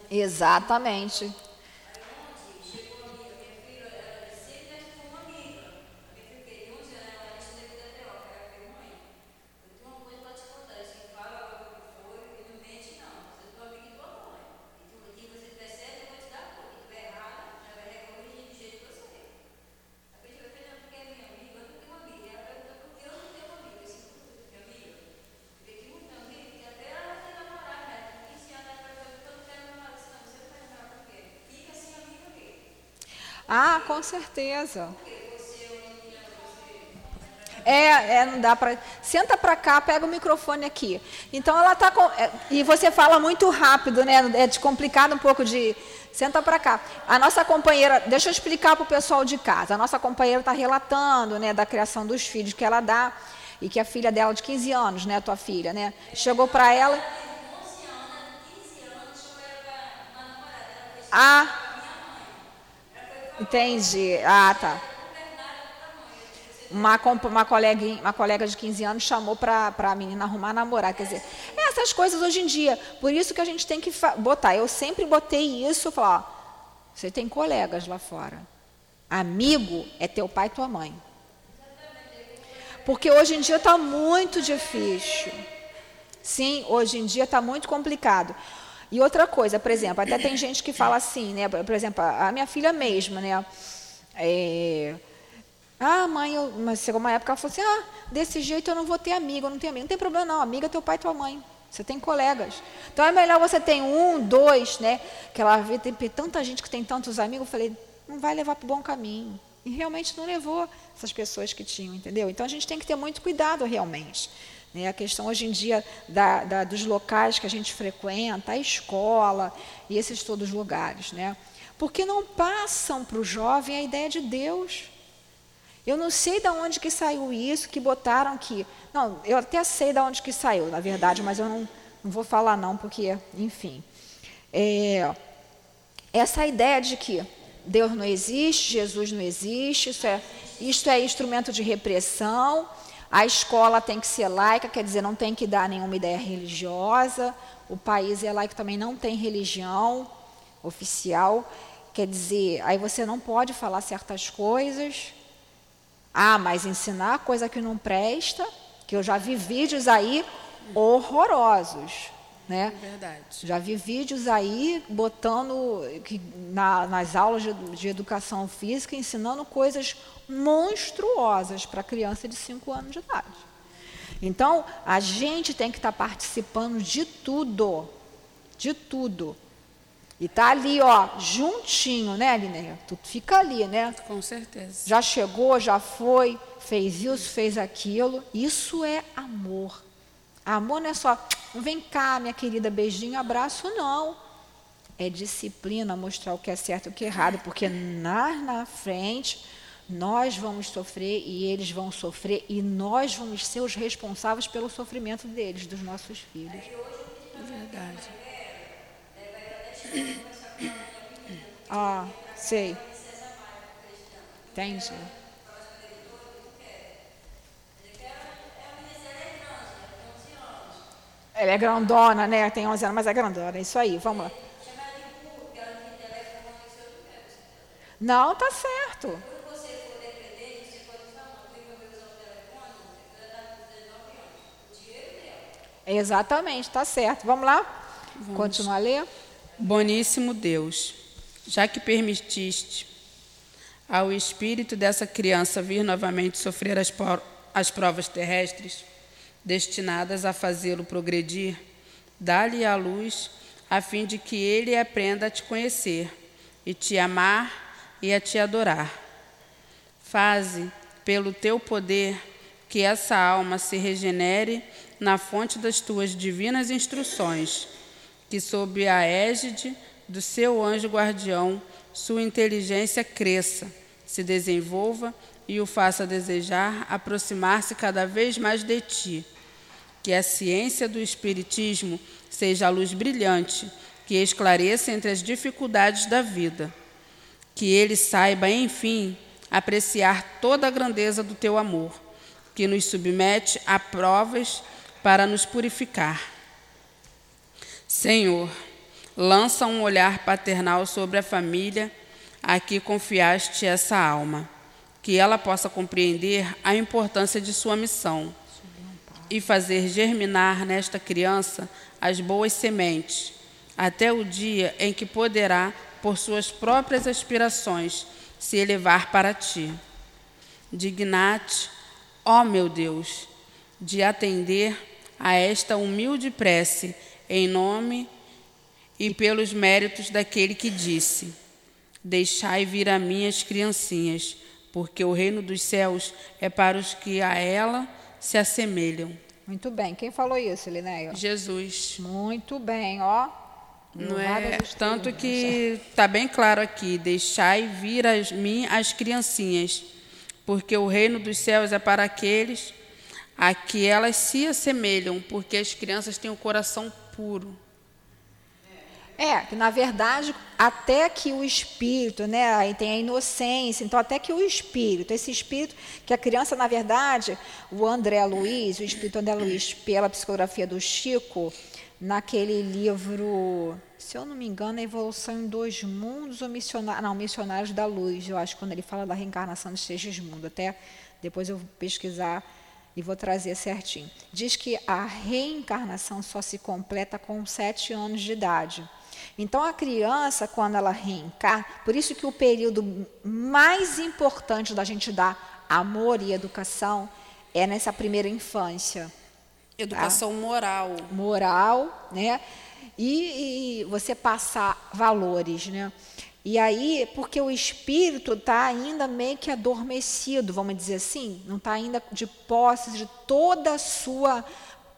Exatamente. Ah, com certeza. É, é, não dá para. Senta para cá, pega o microfone aqui. Então ela tá com. É, e você fala muito rápido, né? É complicado um pouco de. Senta para cá. A nossa companheira, deixa eu explicar para o pessoal de casa. A nossa companheira está relatando, né, da criação dos filhos que ela dá e que a filha dela de 15 anos, né, tua filha, né, chegou para ela. Ah, Entendi. Ah, tá. uma, uma, colega, uma colega de 15 anos chamou para a menina arrumar namorar. Quer dizer, essas coisas hoje em dia. Por isso que a gente tem que botar. Eu sempre botei isso, falar, ó, você tem colegas lá fora. Amigo é teu pai e tua mãe. Porque hoje em dia está muito difícil. Sim, hoje em dia está muito complicado. E outra coisa, por exemplo, até tem gente que fala assim, né? Por exemplo, a minha filha mesma, né? É, ah, mãe, eu, mas chegou uma época ela falou assim: ah, desse jeito eu não vou ter amigo, eu não tenho amigo. Não tem problema, não. Amiga é teu pai e tua mãe. Você tem colegas. Então é melhor você ter um, dois, né? Que ela vê, tem tanta gente que tem tantos amigos. Eu falei, não vai levar para o bom caminho. E realmente não levou essas pessoas que tinham, entendeu? Então a gente tem que ter muito cuidado realmente. Né? A questão hoje em dia da, da, dos locais que a gente frequenta, a escola e esses todos os lugares. Né? Porque não passam para o jovem a ideia de Deus. Eu não sei de onde que saiu isso, que botaram que. Não, eu até sei de onde que saiu, na verdade, mas eu não, não vou falar não, porque, enfim. É, essa ideia de que Deus não existe, Jesus não existe, isso é, isto é instrumento de repressão, a escola tem que ser laica, quer dizer, não tem que dar nenhuma ideia religiosa, o país é laico também não tem religião oficial, quer dizer, aí você não pode falar certas coisas, ah, mas ensinar coisa que não presta, que eu já vi vídeos aí horrorosos. Né? É verdade. Já vi vídeos aí botando que, na, nas aulas de, de, educação física, ensinando coisas monstruosas para criança de 5 anos de idade. Então, a gente tem que estar tá participando de tudo. De tudo. E tá ali, ó, juntinho, né, Lineia? Tu fica ali, né? Com certeza. Já chegou, já foi, fez isso, fez aquilo. Isso é amor. Amor não é só, vem cá, minha querida, beijinho, abraço, não. É disciplina, mostrar o que é certo e o que é errado, porque na, na frente nós vamos sofrer e eles vão sofrer e nós vamos ser os responsáveis pelo sofrimento deles, dos nossos filhos. É verdade. Ah, sei. Entendi. Ela é grandona, né? Tem 11 anos, mas é grandona. É isso aí, vamos lá. Não, tá certo. Exatamente, tá certo. Vamos lá? Vamos. Continuar a ler? Boníssimo Deus, já que permitiste ao espírito dessa criança vir novamente sofrer as, as provas terrestres, destinadas a fazê-lo progredir, dá-lhe a luz, a fim de que ele aprenda a te conhecer e te amar e a te adorar. Faze, pelo teu poder, que essa alma se regenere na fonte das tuas divinas instruções que, sob a égide do seu anjo guardião, sua inteligência cresça, se desenvolva e o faça desejar aproximar-se cada vez mais de ti. Que a ciência do Espiritismo seja a luz brilhante que esclareça entre as dificuldades da vida. Que ele saiba, enfim, apreciar toda a grandeza do teu amor, que nos submete a provas para nos purificar Senhor, lança um olhar paternal sobre a família a que confiaste essa alma, que ela possa compreender a importância de sua missão e fazer germinar nesta criança as boas sementes, até o dia em que poderá, por suas próprias aspirações, se elevar para ti. Dignate, ó meu Deus, de atender a esta humilde prece em nome e pelos méritos daquele que disse: Deixai vir a mim as criancinhas, porque o reino dos céus é para os que a ela se assemelham. Muito bem. Quem falou isso, Linéia? Jesus. Muito bem, ó. Não é tanto que está bem claro aqui: deixai vir a mim as criancinhas, porque o reino dos céus é para aqueles a que elas se assemelham, porque as crianças têm o coração puro. É, que na verdade, até que o espírito, né, aí tem a inocência, então até que o espírito, esse espírito, que a criança, na verdade, o André Luiz, o espírito André Luiz, pela psicografia do Chico, naquele livro, se eu não me engano, a Evolução em Dois Mundos, ou Missionários, não, Missionários da Luz, eu acho, quando ele fala da reencarnação dos seis mundos, até depois eu vou pesquisar e vou trazer certinho. Diz que a reencarnação só se completa com sete anos de idade. Então a criança, quando ela reencarna, por isso que o período mais importante da gente dar amor e educação é nessa primeira infância. Tá? Educação tá? moral. Moral, né? E, e, você passar valores, né? E aí, porque o espírito está ainda meio que adormecido, vamos dizer assim, não está ainda de posse de toda a sua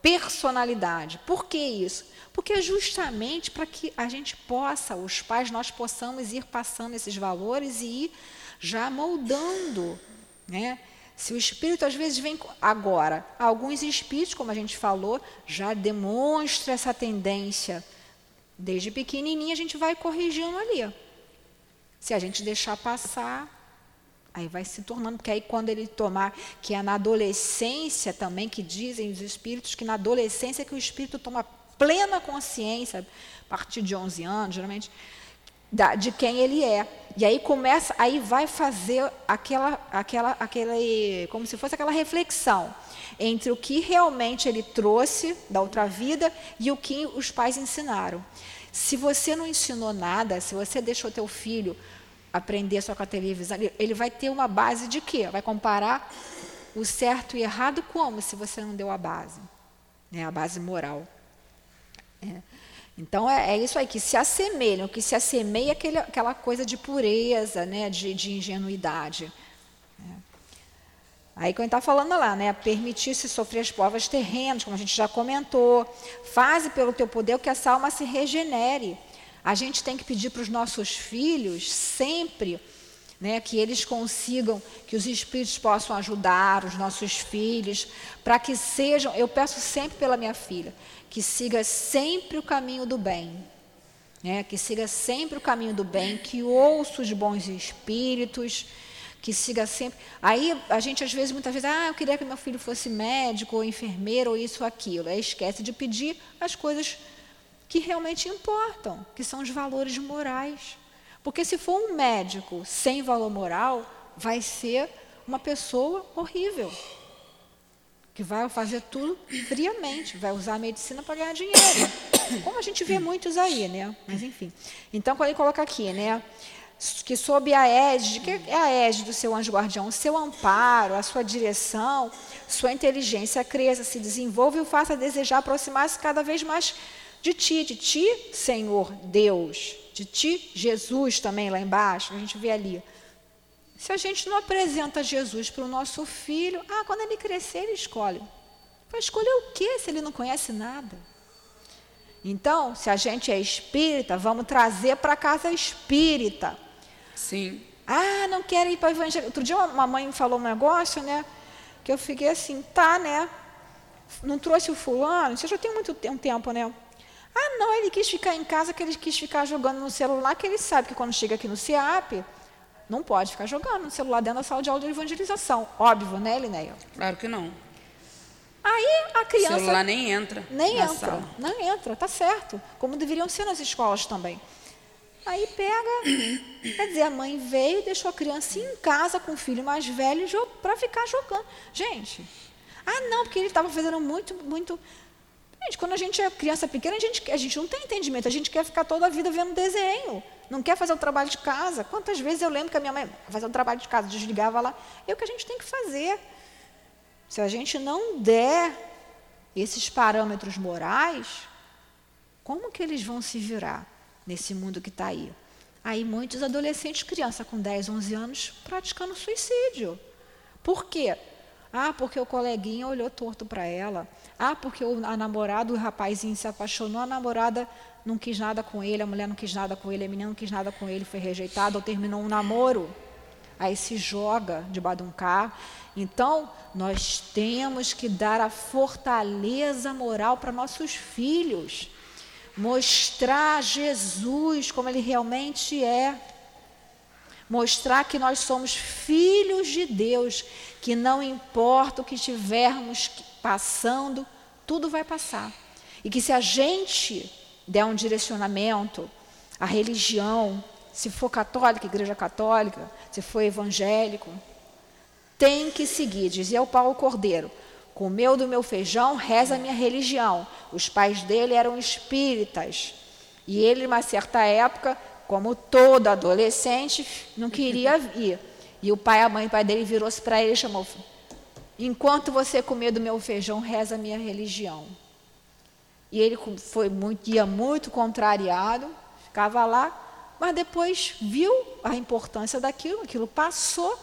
personalidade. Por que isso? Porque é justamente para que a gente possa, os pais, nós possamos ir passando esses valores e ir já moldando. Né? Se o espírito às vezes vem. Agora, alguns espíritos, como a gente falou, já demonstram essa tendência. Desde pequenininha a gente vai corrigindo ali. Se a gente deixar passar, Aí vai se tornando, porque aí quando ele tomar, que é na adolescência também, que dizem os espíritos, que na adolescência é que o espírito toma plena consciência, a partir de 11 anos, geralmente, da, de quem ele é. E aí começa, aí vai fazer aquela, aquela, aquela, como se fosse aquela reflexão entre o que realmente ele trouxe da outra vida e o que os pais ensinaram. Se você não ensinou nada, se você deixou teu filho aprender só com a televisão, ele vai ter uma base de quê? Vai comparar o certo e errado como se você não deu a base, né? a base moral. É. Então é, é, isso aí, que se assemelham, que se assemelha aquele, aquela coisa de pureza, né, de, de ingenuidade. É. Aí quando está falando lá, né, permitir-se sofrer as provas terrenas, como a gente já comentou, faze pelo teu poder que essa alma se regenere. A gente tem que pedir para os nossos filhos sempre né, que eles consigam, que os espíritos possam ajudar os nossos filhos, para que sejam, eu peço sempre pela minha filha, que siga sempre o caminho do bem. Né? Que siga sempre o caminho do bem, que ouça os bons espíritos, que siga sempre. Aí a gente, às vezes, muitas vezes, ah, eu queria que meu filho fosse médico ou enfermeiro ou isso ou aquilo. Aí esquece de pedir as coisas que realmente importam, que são os valores morais. Porque se for um médico sem valor moral, vai ser uma pessoa horrível que vai fazer tudo friamente, vai usar a medicina para ganhar dinheiro. Como a gente vê muitos aí, né? Mas enfim. Então, quando ele coloca aqui, né? Que sob a égide, que é a égide do seu anjo guardião, o seu amparo, a sua direção, sua inteligência cresça, se desenvolva e o faça desejar aproximar-se cada vez mais de ti, de ti, Senhor Deus, de ti, Jesus também lá embaixo, a gente vê ali. Se a gente não apresenta Jesus para o nosso filho, ah, quando ele crescer, ele escolhe. Vai escolher o quê se ele não conhece nada? Então, se a gente é espírita, vamos trazer para casa espírita. Sim. Ah, não quero ir para o evangelho. Outro dia uma mãe me falou um negócio, né? Que eu fiquei assim, tá, né? Não trouxe o fulano, isso já tem muito tempo, né? Ah, não, ele quis ficar em casa, que ele quis ficar jogando no celular, que ele sabe que quando chega aqui no CIAP, não pode ficar jogando no celular dentro da sala de aula de evangelização. Óbvio, né, Linéia? Claro que não. Aí a criança. O celular nem entra. Nem entra. Sala. Não entra, tá certo. Como deveriam ser nas escolas também. Aí pega, quer dizer, a mãe veio e deixou a criança em casa com o filho mais velho para ficar jogando. Gente, ah não, porque ele estava fazendo muito, muito. Gente, quando a gente é criança pequena, a gente, a gente não tem entendimento, a gente quer ficar toda a vida vendo desenho não quer fazer o trabalho de casa. Quantas vezes eu lembro que a minha mãe fazia o trabalho de casa, desligava lá. É o que a gente tem que fazer. Se a gente não der esses parâmetros morais, como que eles vão se virar nesse mundo que está aí? Aí muitos adolescentes, criança com 10, 11 anos, praticando suicídio. Por quê? Ah, porque o coleguinha olhou torto para ela. Ah, porque o namorado, o rapazinho se apaixonou, a namorada não quis nada com ele, a mulher não quis nada com ele, a menina não quis nada com ele, foi rejeitada ou terminou um namoro. Aí se joga de carro. Então, nós temos que dar a fortaleza moral para nossos filhos. mostrar Jesus como ele realmente é. Mostrar que nós somos filhos de Deus, que não importa o que estivermos passando, tudo vai passar. E que se a gente der um direcionamento, a religião, se for católica, igreja católica, se for evangélico, tem que seguir. Dizia o Paulo Cordeiro: comeu do meu feijão, reza a minha religião. Os pais dele eram espíritas. E ele, numa certa época, como todo adolescente, não queria ir. E o pai, a mãe, o pai dele virou-se para ele e chamou: Enquanto você comer do meu feijão, reza a minha religião. E ele foi muito, ia muito contrariado, ficava lá, mas depois viu a importância daquilo, aquilo passou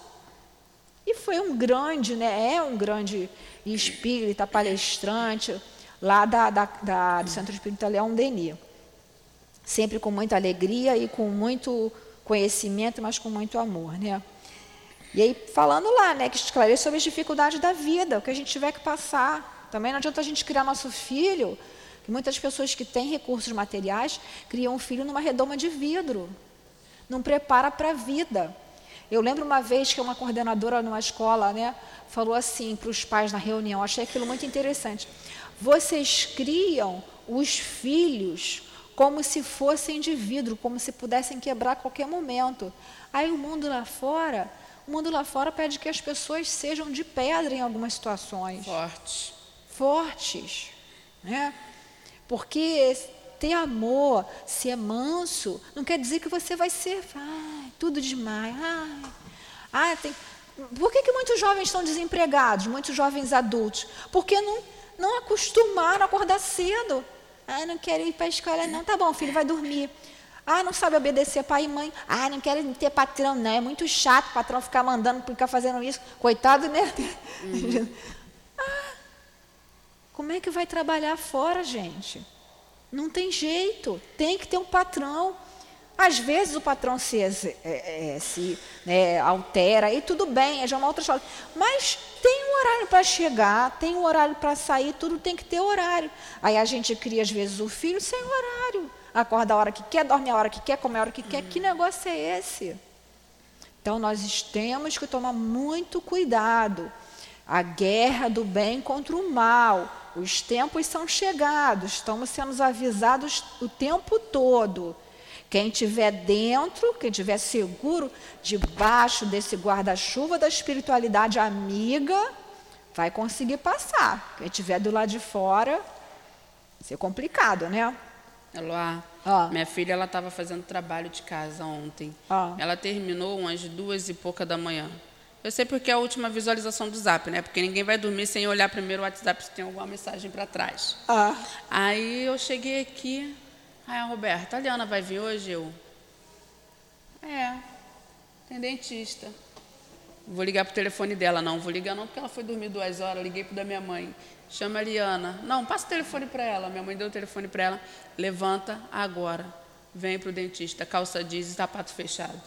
e foi um grande, né, é um grande espírita, palestrante, lá da, da, da, do Centro Espírita Leão Denis. Sempre com muita alegria e com muito conhecimento, mas com muito amor. Né? E aí, falando lá, né, que esclarece sobre as dificuldades da vida, o que a gente tiver que passar. Também não adianta a gente criar nosso filho, que muitas pessoas que têm recursos materiais criam um filho numa redoma de vidro. Não prepara para a vida. Eu lembro uma vez que uma coordenadora numa escola né, falou assim para os pais na reunião, achei aquilo muito interessante. Vocês criam os filhos como se fossem de vidro, como se pudessem quebrar a qualquer momento. Aí o mundo lá fora, o mundo lá fora pede que as pessoas sejam de pedra em algumas situações. Fortes. Fortes. Né? Porque ter amor, ser manso, não quer dizer que você vai ser ai, tudo demais. Ai, ai, tem... Por que, que muitos jovens estão desempregados, muitos jovens adultos? Porque não, não acostumaram a acordar cedo. Ai, não quero ir para a escola, não. Tá bom, filho, vai dormir. Ah, não sabe obedecer pai e mãe. Ah, não quero ter patrão, não. É muito chato o patrão ficar mandando, ficar fazendo isso. Coitado, né? Uhum. ah, como é que vai trabalhar fora, gente? Não tem jeito, tem que ter um patrão. Às vezes o patrão se, é, é, se né, altera e tudo bem, é já uma outra história. Mas tem um horário para chegar, tem um horário para sair, tudo tem que ter horário. Aí a gente cria, às vezes, o filho sem horário. Acorda a hora que quer, dorme a hora que quer, come a hora que quer. Que negócio é esse? Então nós temos que tomar muito cuidado. A guerra do bem contra o mal. Os tempos são chegados, estamos sendo avisados o tempo todo. Quem estiver dentro, quem estiver seguro, debaixo desse guarda-chuva da espiritualidade amiga, vai conseguir passar. Quem estiver do lado de fora, vai ser complicado, né? Eloá, ah. minha filha ela estava fazendo trabalho de casa ontem. Ah. Ela terminou umas duas e pouca da manhã. Eu sei porque é a última visualização do Zap, né? Porque ninguém vai dormir sem olhar primeiro o WhatsApp se tem alguma mensagem para trás. Ah. Aí eu cheguei aqui, aí a Roberta, a Liana vai vir hoje? Eu, é, tem dentista. Vou ligar para o telefone dela. Não, vou ligar não, porque ela foi dormir duas horas. Eu liguei para da minha mãe. Chama a Liana. Não, passa o telefone para ela. Minha mãe deu o telefone para ela. Levanta agora. Vem para o dentista. Calça jeans e sapato fechado.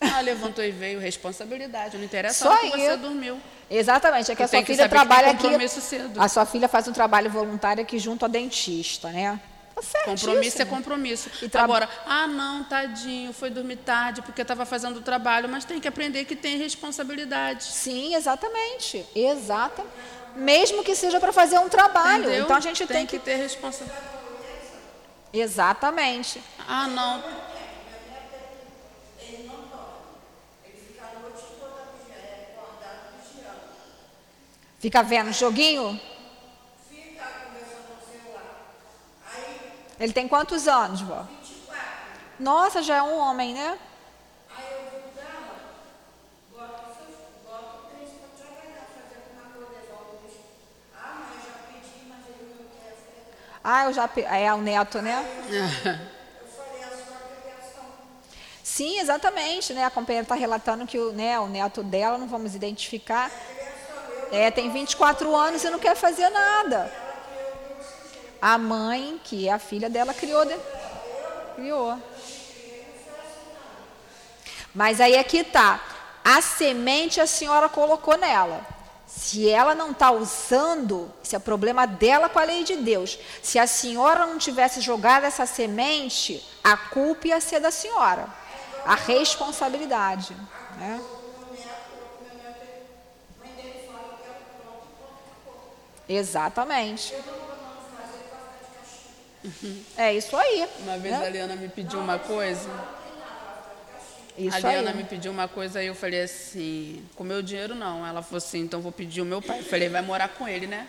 Ah, levantou e veio, responsabilidade. Não interessa Só que você dormiu. Exatamente, é que a sua filha trabalha aqui. Cedo. A sua filha faz um trabalho voluntário aqui junto ao dentista, né? Tá compromisso é compromisso. Tra... Agora, ah, não, tadinho, foi dormir tarde porque estava fazendo o trabalho, mas tem que aprender que tem responsabilidade. Sim, exatamente. Exata. Mesmo que seja para fazer um trabalho. Entendeu? Então a gente tem, tem que... que ter responsabilidade. Exatamente. Ah, não. Fica vendo joguinho? Fica conversando no celular. Aí, Ele tem quantos anos, vó? 24. Nossa, já é um homem, né? Aí eu pra ela, bota, bota três para trabalhar, fazer alguma coisa, Ah, mas eu já pedi, mas ele não quer. Ah, eu já pedi. É o neto, né? eu falei a sua criação. Sim, exatamente, né? A companheira está relatando que o, né, o neto dela, não vamos identificar. É, tem 24 anos e não quer fazer nada. A mãe, que é a filha dela, criou. De... Criou. Mas aí aqui tá. A semente a senhora colocou nela. Se ela não está usando, isso é problema dela com a lei de Deus. Se a senhora não tivesse jogado essa semente, a culpa ia ser da senhora. A responsabilidade. Né? Exatamente. Uhum. É isso aí. Uma vez né? a Liana me pediu uma coisa. Isso a Liana aí. me pediu uma coisa e eu falei assim, com meu dinheiro não. Ela falou assim, então vou pedir o meu pai. Eu falei, vai morar com ele, né?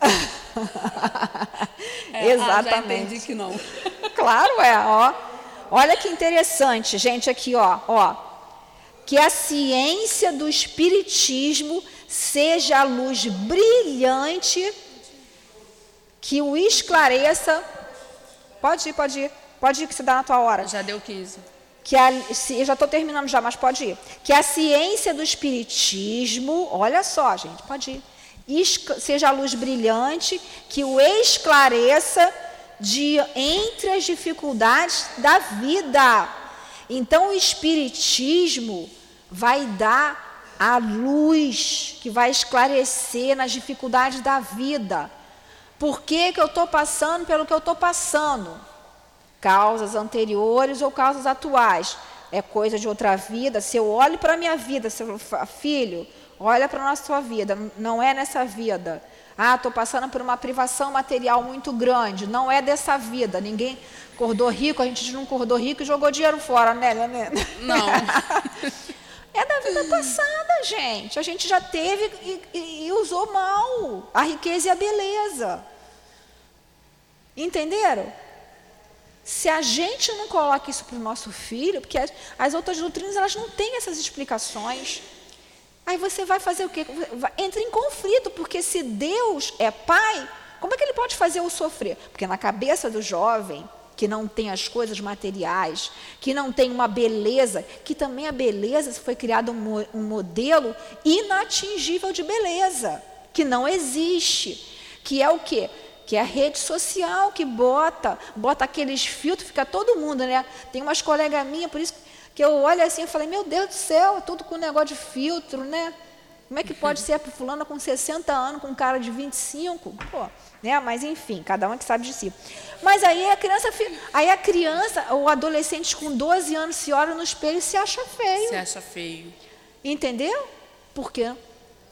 é, Exatamente. Ah, já entendi que não. claro, é, ó. Olha que interessante, gente, aqui, ó, ó. Que a ciência do espiritismo seja a luz brilhante que o esclareça. Pode ir, pode ir. Pode ir que você dá na tua hora. Já deu 15. Que a, eu já estou terminando já, mas pode ir. Que a ciência do espiritismo, olha só, gente, pode ir. Seja a luz brilhante que o esclareça de entre as dificuldades da vida. Então o espiritismo vai dar a luz que vai esclarecer nas dificuldades da vida. Por que, que eu estou passando pelo que eu estou passando? Causas anteriores ou causas atuais. É coisa de outra vida. Se eu olho para a minha vida, seu filho, olha para a nossa vida, não é nessa vida. Ah, estou passando por uma privação material muito grande. Não é dessa vida. Ninguém acordou rico, a gente não acordou rico e jogou dinheiro fora, né, né? Não. É da vida passada, gente. A gente já teve e, e, e usou mal a riqueza e a beleza. Entenderam? Se a gente não coloca isso para o nosso filho, porque as, as, outras doutrinas elas não têm essas explicações, aí você vai fazer o quê? Entra em conflito, porque se Deus é pai, como é que ele pode fazer o sofrer? Porque na cabeça do jovem, que não tem as coisas materiais, que não tem uma beleza, que também a beleza foi criado um, um modelo inatingível de beleza, que não existe, que é o quê? Que é a rede social que bota, bota aqueles filtros, fica todo mundo, né? Tem umas colegas minhas, por isso que eu olho assim e falei, meu Deus do céu, é tudo com negócio de filtro, né? Como é que pode ser a fulana com 60 anos, com um cara de 25? Pô, né? Mas enfim, cada um é que sabe de si. Mas aí a criança, aí a criança, o adolescente com 12 anos se olha no espelho e se acha feio. Se acha feio. Entendeu? Porque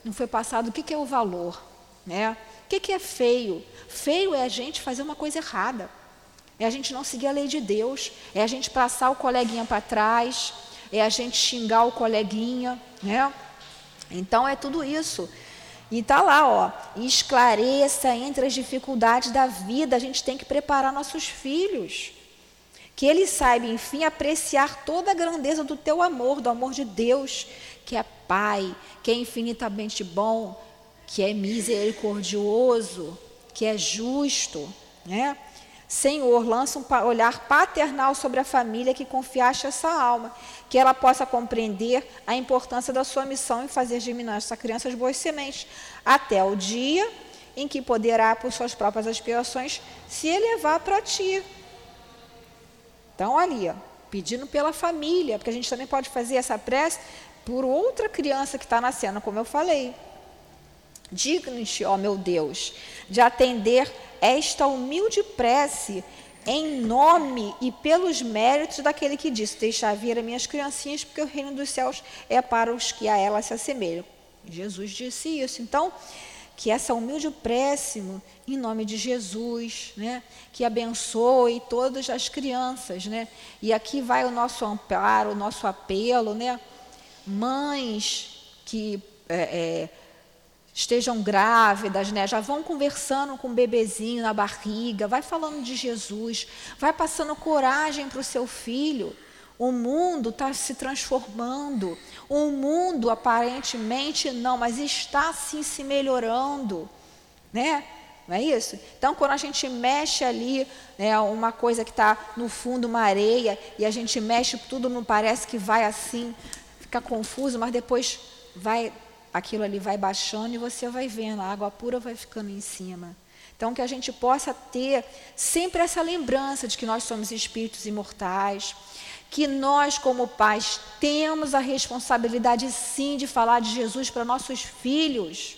não foi passado o que, que é o valor, né? O que, que é feio? Feio é a gente fazer uma coisa errada. É a gente não seguir a lei de Deus. É a gente passar o coleguinha para trás. É a gente xingar o coleguinha, né? Então é tudo isso. E está lá, ó, esclareça entre as dificuldades da vida. A gente tem que preparar nossos filhos. Que eles saibam, enfim, apreciar toda a grandeza do teu amor, do amor de Deus, que é Pai, que é infinitamente bom, que é misericordioso, que é justo, né? Senhor, lança um olhar paternal sobre a família que confiaste essa alma, que ela possa compreender a importância da sua missão em fazer germinar essa criança as boas sementes, até o dia em que poderá, por suas próprias aspirações, se elevar para ti. Então, ali, ó, pedindo pela família, porque a gente também pode fazer essa prece por outra criança que está nascendo, como eu falei. Digno-te, ó meu Deus, de atender esta humilde prece em nome e pelos méritos daquele que disse: Deixar vir as minhas criancinhas, porque o reino dos céus é para os que a elas se assemelham. Jesus disse isso. Então, que essa humilde prece, em nome de Jesus, né, que abençoe todas as crianças. Né? E aqui vai o nosso amparo, o nosso apelo. Né? Mães que. É, é, estejam grávidas, né? Já vão conversando com o bebezinho na barriga, vai falando de Jesus, vai passando coragem para o seu filho. O mundo está se transformando. O mundo aparentemente não, mas está sim se melhorando, né? Não é isso? Então, quando a gente mexe ali, né, uma coisa que está no fundo, uma areia, e a gente mexe, tudo não parece que vai assim, fica confuso, mas depois vai aquilo ali vai baixando e você vai vendo, a água pura vai ficando em cima. Então, que a gente possa ter sempre essa lembrança de que nós somos espíritos imortais, que nós, como pais, temos a responsabilidade sim de falar de Jesus para nossos filhos.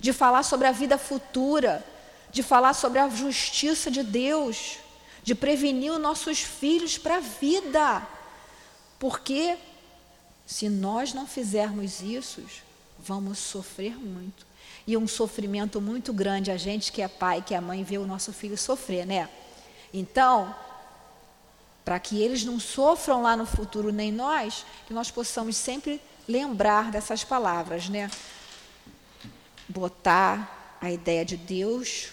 de falar sobre a vida futura, de falar sobre a justiça de Deus, de prevenir os nossos filhos para a vida. Porque se nós não fizermos isso, vamos sofrer muito. E um sofrimento muito grande, a gente que é pai, que é mãe, vê o nosso filho sofrer, né? Então, para que eles não sofram lá no futuro, nem nós, que nós possamos sempre lembrar dessas palavras, né? Botar a ideia de Deus,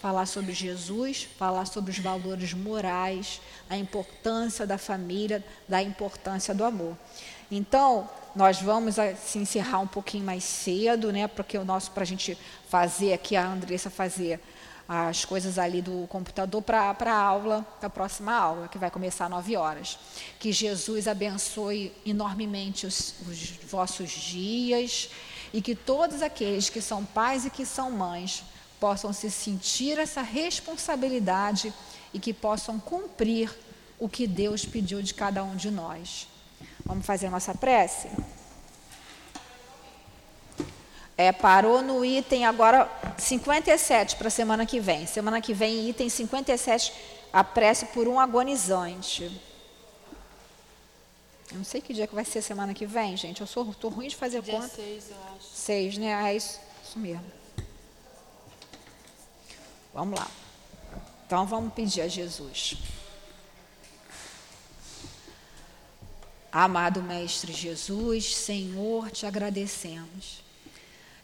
falar sobre Jesus, falar sobre os valores morais, a importância da família, da importância do amor. Então, nós vamos assim, encerrar um pouquinho mais cedo, né? Porque o nosso para a gente fazer aqui a Andressa fazer as coisas ali do computador para a aula, para a próxima aula, que vai começar às 9 horas. Que Jesus abençoe enormemente os, os vossos dias e que todos aqueles que são pais e que são mães possam se sentir essa responsabilidade e que possam cumprir o que Deus pediu de cada um de nós. Vamos fazer a nossa prece? É, parou no item agora 57 para a semana que vem. Semana que vem, item 57, a prece por um agonizante. Eu não sei que dia que vai ser semana que vem, gente. Eu sou tô ruim de fazer dia conta. Seis, eu acho. Seis, né? É isso, isso mesmo. Vamos lá. Então vamos pedir a Jesus. Amado Mestre Jesus, Senhor, te agradecemos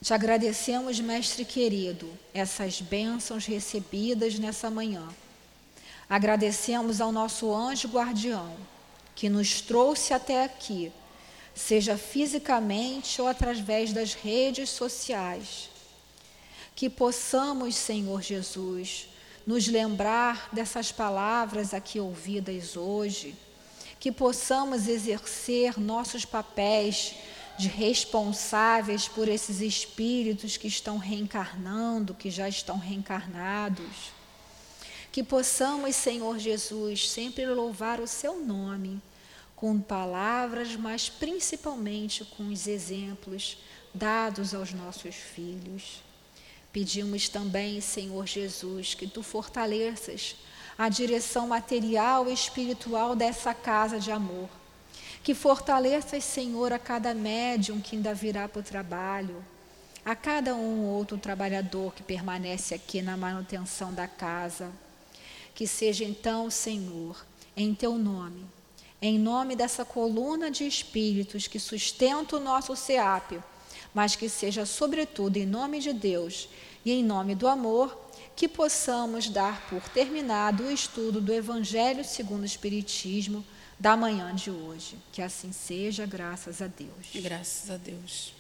te agradecemos, Mestre querido, essas bênçãos recebidas nessa manhã. Agradecemos ao nosso anjo guardião, que nos trouxe até aqui, seja fisicamente ou através das redes sociais. Que possamos, Senhor Jesus, nos lembrar dessas palavras aqui ouvidas hoje, que possamos exercer nossos papéis de responsáveis por esses espíritos que estão reencarnando, que já estão reencarnados. Que possamos, Senhor Jesus, sempre louvar o Seu nome com palavras, mas principalmente com os exemplos dados aos nossos filhos. Pedimos também, Senhor Jesus, que Tu fortaleças a direção material e espiritual dessa casa de amor que fortaleças, Senhor, a cada médium que ainda virá para o trabalho, a cada um ou outro trabalhador que permanece aqui na manutenção da casa. Que seja então, Senhor, em teu nome, em nome dessa coluna de espíritos que sustenta o nosso SEAP, mas que seja, sobretudo, em nome de Deus e em nome do amor, que possamos dar por terminado o estudo do Evangelho segundo o Espiritismo da manhã de hoje. Que assim seja, graças a Deus. Graças a Deus.